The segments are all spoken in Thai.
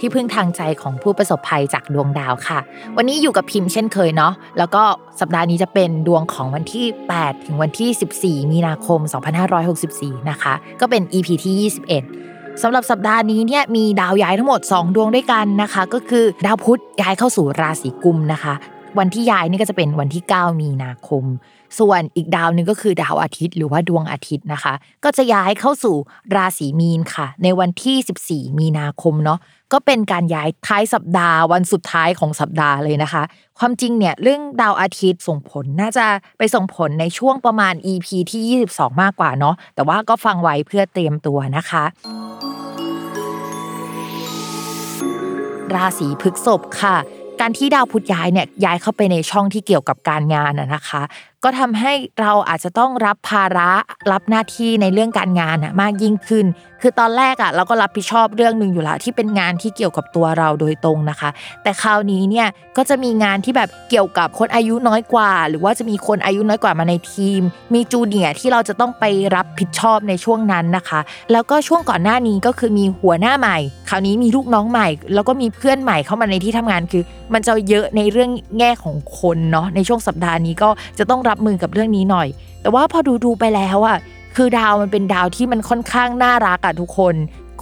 ที่พึ่งทางใจของผู้ประสบภัยจากดวงดาวค่ะ วันนี้อยู่กับพิมพ์เช่นเคยเนาะแล้วก็สัปดาห์นี้จะเป็นดวงของวันที่ 8 ถึงวันที่ 14 มีนาคม 2564 นะคะ ก็เป็น EP ที่ 21สำหรับสัปดาห์นี้เนี่ยมีดาวย้ายทั้งหมด 2 ดวงด้วยกันนะคะ ก็คือดาวพุธย้ายเข้าสู่ราศีกุมนะคะ วันที่ย้ายนี่ก็จะเป็นวันที่ 9 มีนาคม ส่วนอีกดาวหนึ่งก็คือดาวอาทิตย์หรือว่าดวงอาทิตย์นะคะ ก็จะย้ายเข้าสู่ราศีมีนค่ะ ในวันที่ 14 มีนาคมเนาะก็เป็นการย้ายท้ายสัปดาห์วันสุดท้ายของสัปดาห์เลยนะคะ ความจริงเนี่ยเรื่องดาวอาทิตย์ส่งผลน่าจะไปส่งผลในช่วงประมาณ EP ที่ 22 มากกว่าเนาะแต่ว่าก็ฟังไว้เพื่อเตรียมตัวนะคะ ราศีพฤกษภค่ะการที่ดาวพุธย้ายเนี่ยย้ายเข้าไปในช่องที่เกี่ยวกับการงานนะคะ ก็ทำให้เราอาจจะต้องรับภาระรับหน้าที่ในเรื่องการงานอะมากยิ่งขึ้น คือตอนแรกอะเราก็รับผิดชอบเรื่องหนึ่งอยู่แล้วที่เป็นงานที่เกี่ยวกับตัวเราโดยตรงนะคะ แต่คราวนี้เนี่ยก็จะมีงานที่แบบเกี่ยวกับคนอายุน้อยกว่า หรือว่าจะมีคนอายุน้อยกว่ามาในทีม มีจูเนียร์ที่เราจะต้องไปรับผิดชอบในช่วงนั้นนะคะ แล้วก็ช่วงก่อนหน้านี้ก็คือมีหัวหน้าใหม่ คราวนี้มีลูกน้องใหม่ แล้วก็มีเพื่อนใหม่เข้ามาในที่ทำงานคือ มันจะเยอะในเรื่องแง่ของคนเนาะในช่วงสัปดาห์นี้ก็จะต้องรับมือกับเรื่องนี้หน่อย แต่ว่าพอดูดูไปแล้วอะคือดาวมันเป็นดาวที่มันค่อนข้างน่ารักอะทุกคน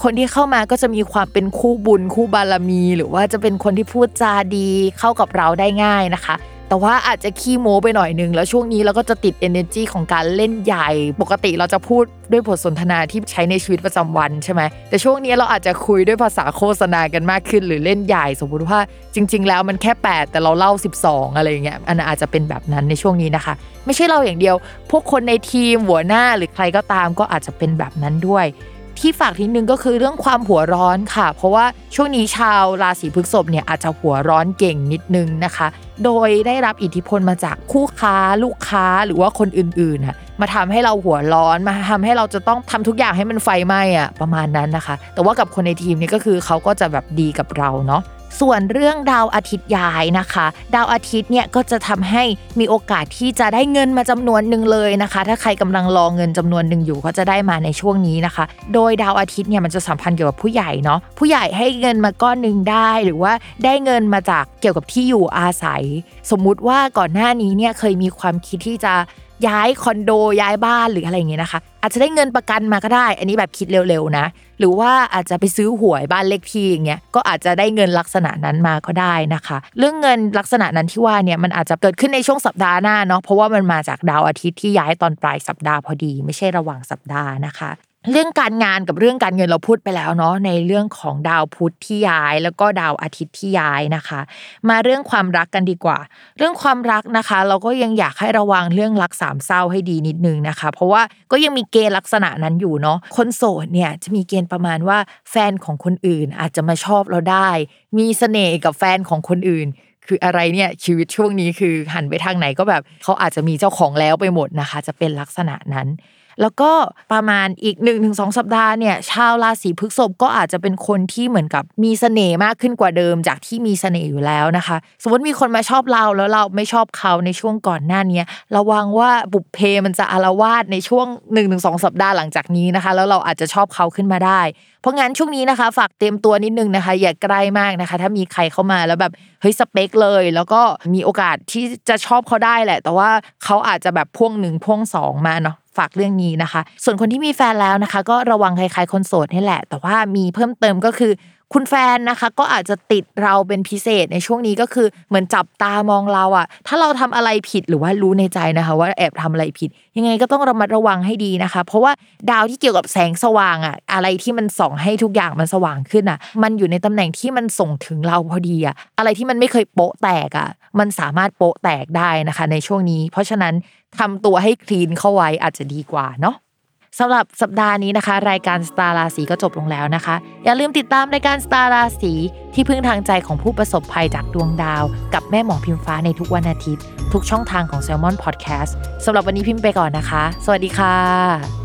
คนที่เข้ามาก็จะมีความเป็นคู่บุญคู่บารมี หรือว่าจะเป็นคนที่พูดจาดีเข้ากับเราได้ง่ายนะคะ แต่ว่าอาจจะขี้โม้ไปหน่อยนึง แล้วช่วงนี้เราก็จะติด energy ของการเล่นใหญ่ ปกติเราจะพูดด้วยบทสนทนาที่ใช้ในชีวิตประจำวันใช่ไหมแต่ช่วงนี้เราอาจจะคุยด้วยภาษาโฆษณากันมากขึ้น หรือเล่นใหญ่ สมมติว่าจริง ๆ แล้วมันแค่ 8 แต่เราเล่า 12 อะไรอย่างเงี้ยอันนั้นอาจจะเป็นแบบนั้นในช่วงนี้นะคะ ไม่ใช่เราอย่างเดียว พวกคนในทีมหัวหน้าหรือใครก็ตามก็อาจจะเป็นแบบนั้นด้วย ที่ฝากทีนึงก็คือเรื่องความหัวร้อนค่ะ เพราะว่าช่วงนี้ชาวราศีพฤษภเนี่ยอาจจะหัวร้อนเก่งนิดนึงนะคะ โดยได้รับอิทธิพลมาจากคู่ค้าลูกค้าหรือว่าคนอื่นๆน่ะมาทำให้เราหัวร้อนมาทำให้เราจะต้องทำทุกอย่างให้มันไฟไหม้อะประมาณนั้นนะคะ แต่ว่ากับคนในทีมนี่ก็คือเขาก็จะแบบดีกับเราเนาะ ส่วนเรื่องดาวอาทิตย์ย้ายนะคะ ดาวอาทิตย์เนี่ยก็จะทำให้มีโอกาสที่จะได้เงินมาจำนวนหนึ่งเลยนะคะ ถ้าใครกำลังรอเงินจำนวนหนึ่งอยู่ก็จะได้มาในช่วงนี้นะคะ โดยดาวอาทิตย์เนี่ยมันจะสัมพันธ์เกี่ยวกับผู้ใหญ่เนาะผู้ใหญ่ให้เงินมาก้อนหนึ่งได้หรือว่าได้เงินมาจากเกี่ยวกับที่อยู่อาศัย สมมุติว่าก่อนหน้านี้เนี่ยเคยมีความคิดที่จะ ย้ายคอนโดย้ายบ้านหรืออะไรอย่างเงี้ยนะคะ อาจจะได้เงินประกันมาก็ได้ อันนี้แบบคิดเร็วๆนะ หรือว่าอาจจะไปซื้อหวยบ้านเลขที่อย่างเงี้ยก็อาจจะได้เงินลักษณะนั้นมาก็ได้นะคะ เรื่องเงินลักษณะนั้นที่ว่าเนี่ยมันอาจจะเกิดขึ้นในช่วงสัปดาห์หน้าเนาะเพราะว่ามันมาจากดาวอาทิตย์ที่ย้ายตอนปลายสัปดาห์พอดี ไม่ใช่ระหว่างสัปดาห์นะคะ เรื่องการงานกับเรื่องการเงินเราพูดไปแล้วเนาะในเรื่องของดาวพุธที่ย้าย แล้วก็ดาวอาทิตย์ที่ย้ายนะคะ มาเรื่องความรักกันดีกว่า เรื่องความรักนะคะ เราก็ยังอยากให้ระวังเรื่องรักสามเศร้าให้ดีนิดนึงนะคะ เพราะว่าก็ยังมีเกณฑ์ลักษณะนั้นอยู่เนาะคนโสดเนี่ยจะมีเกณฑ์ประมาณว่าแฟนของคนอื่นอาจจะมาชอบเราได้ มีเสน่ห์กับแฟนของคนอื่นคืออะไรเนี่ยชีวิตช่วงนี้คือหันไปทางไหนก็แบบเขาอาจจะมีเจ้าของแล้วไปหมดนะคะ จะเป็นลักษณะนั้น แล้วก็ประมาณอีก1นถึงสสัปดาห์เนี่ยชาวราศีพฤษภก็อาจจะเป็นคนที่เหมือนกับมีเสน่ห์มากขึ้นกว่าเดิมจากที่มีเสน่ห์อยู่แล้วนะคะ สมมติมีคนมาชอบเราแล้วเราไม่ชอบเขาในช่วงก่อนหน้านี้ระวังว่าบุพเพมันจะอารวาสในช่วง1นถึงสสัปดาห์หลังจากนี้นะคะ แล้วเราอาจจะชอบเขาขึ้นมาได้ เพราะงั้นช่วงนี้นะคะ ฝากเตรียมตัวนิดนึงนะคะ อย่าใกล้มากนะคะ ถ้ามีใครเข้ามาแล้วแบบเฮ้ยสเปคเลย แล้วก็มีโอกาสที่จะชอบเขาได้แหละ แต่ว่าเขาอาจจะแบบพ่วงหนึ่งพ่วงสองมาเนาะ ฝากเรื่องนี้นะคะ ส่วนคนที่มีแฟนแล้วนะคะ ก็ระวังคล้ายๆคนโสดนี่แหละ แต่ว่ามีเพิ่มเติมก็คือ คุณแฟนนะคะก็อาจจะติดเราเป็นพิเศษในช่วงนี้ก็คือเหมือนจับตามองเราอะ ถ้าเราทำอะไรผิดหรือว่ารู้ในใจนะคะ ว่าแอบทำอะไรผิด ยังไงก็ต้องระมัดระวังให้ดีนะคะ เพราะว่าดาวที่เกี่ยวกับแสงสว่างอะ อะไรที่มันส่องให้ทุกอย่างมันสว่างขึ้นอะ มันอยู่ในตำแหน่งที่มันส่งถึงเราพอดีอะอะไรที่มันไม่เคยโป๊ะแตกอะ มันสามารถโป๊ะแตกได้นะคะ ในช่วงนี้ เพราะฉะนั้นทำตัวให้คลีนเข้าไว้อาจจะดีกว่าเนาะ สำหรับสัปดาห์นี้นะคะ รายการสตาร์ราศีก็จบลงแล้วนะคะ อย่าลืมติดตามรายการสตาร์ราศีที่พึ่งทางใจของผู้ประสบภัยจากดวงดาว กับแม่หมอพิมฟ้าในทุกวันอาทิตย์ ทุกช่องทางของ s ซ l m o n Podcast สำหรับวันนี้พิมพ์ไปก่อนนะคะ สวัสดีค่ะ